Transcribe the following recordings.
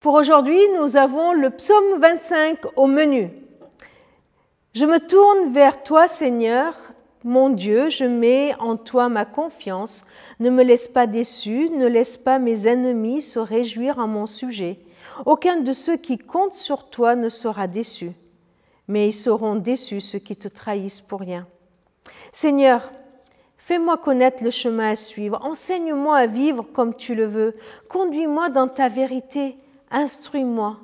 Pour aujourd'hui, nous avons le psaume 25 au menu. Je me tourne vers toi, Seigneur, mon Dieu, je mets en toi ma confiance. Ne me laisse pas déçu, ne laisse pas mes ennemis se réjouir en mon sujet. Aucun de ceux qui comptent sur toi ne sera déçu, mais ils seront déçus ceux qui te trahissent pour rien. Seigneur, fais-moi connaître le chemin à suivre, enseigne-moi à vivre comme tu le veux, conduis-moi dans ta vérité Instruis-moi,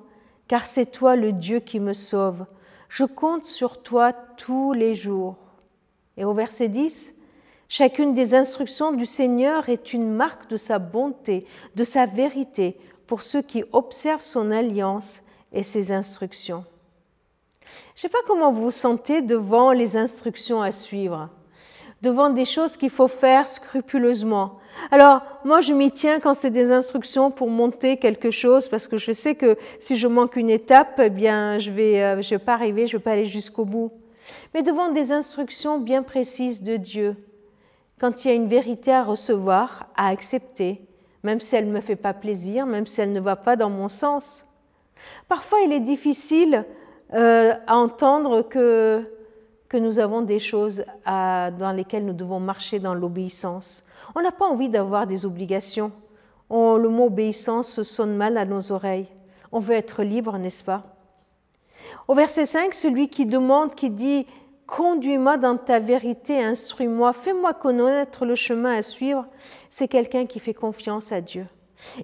car c'est toi le Dieu qui me sauve. Je compte sur toi tous les jours. Et au verset 10, chacune des instructions du Seigneur est une marque de sa bonté, de sa vérité, pour ceux qui observent son alliance et ses instructions. Je ne sais pas comment vous vous sentez devant les instructions à suivre, devant des choses qu'il faut faire scrupuleusement. Alors, moi, je m'y tiens quand c'est des instructions pour monter quelque chose, parce que je sais que si je manque une étape, eh bien, je ne vais, euh, vais pas arriver, je ne vais pas aller jusqu'au bout. Mais devant des instructions bien précises de Dieu, quand il y a une vérité à recevoir, à accepter, même si elle ne me fait pas plaisir, même si elle ne va pas dans mon sens. Parfois, il est difficile euh, à entendre que, que nous avons des choses dans lesquelles nous devons marcher dans l'obéissance. On n'a pas envie d'avoir des obligations. le mot obéissance sonne mal à nos oreilles. On veut être libre, n'est-ce pas? Au verset 5, celui qui demande, qui dit Conduis-moi dans ta vérité, instruis-moi, fais-moi connaître le chemin à suivre, c'est quelqu'un qui fait confiance à Dieu.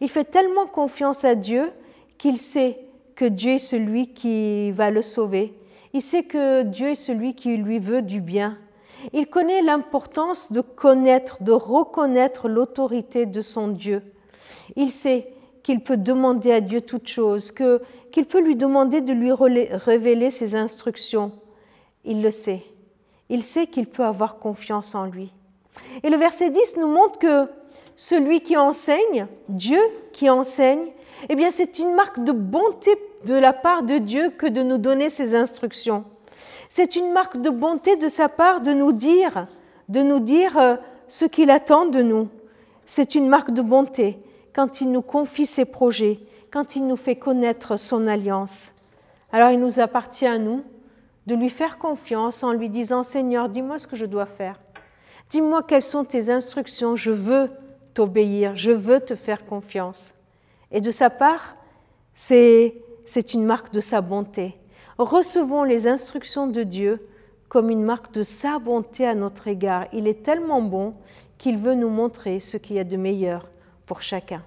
Il fait tellement confiance à Dieu qu'il sait que Dieu est celui qui va le sauver. Il sait que Dieu est celui qui lui veut du bien. Il connaît l'importance de connaître, de reconnaître l'autorité de son Dieu. Il sait qu'il peut demander à Dieu toute chose, qu'il peut lui demander de lui révéler ses instructions. Il le sait. Il sait qu'il peut avoir confiance en lui. Et le verset 10 nous montre que celui qui enseigne, Dieu qui enseigne, eh bien c'est une marque de bonté de la part de Dieu que de nous donner ses instructions. C'est une marque de bonté de sa part de nous dire, de nous dire euh, ce qu'il attend de nous. C'est une marque de bonté quand il nous confie ses projets, quand il nous fait connaître son alliance. Alors il nous appartient à nous de lui faire confiance en lui disant Seigneur, dis-moi ce que je dois faire. Dis-moi quelles sont tes instructions. Je veux t'obéir, je veux te faire confiance. Et de sa part, c'est une marque de sa bonté recevons les instructions de Dieu comme une marque de sa bonté à notre égard. Il est tellement bon qu'il veut nous montrer ce qu'il y a de meilleur pour chacun.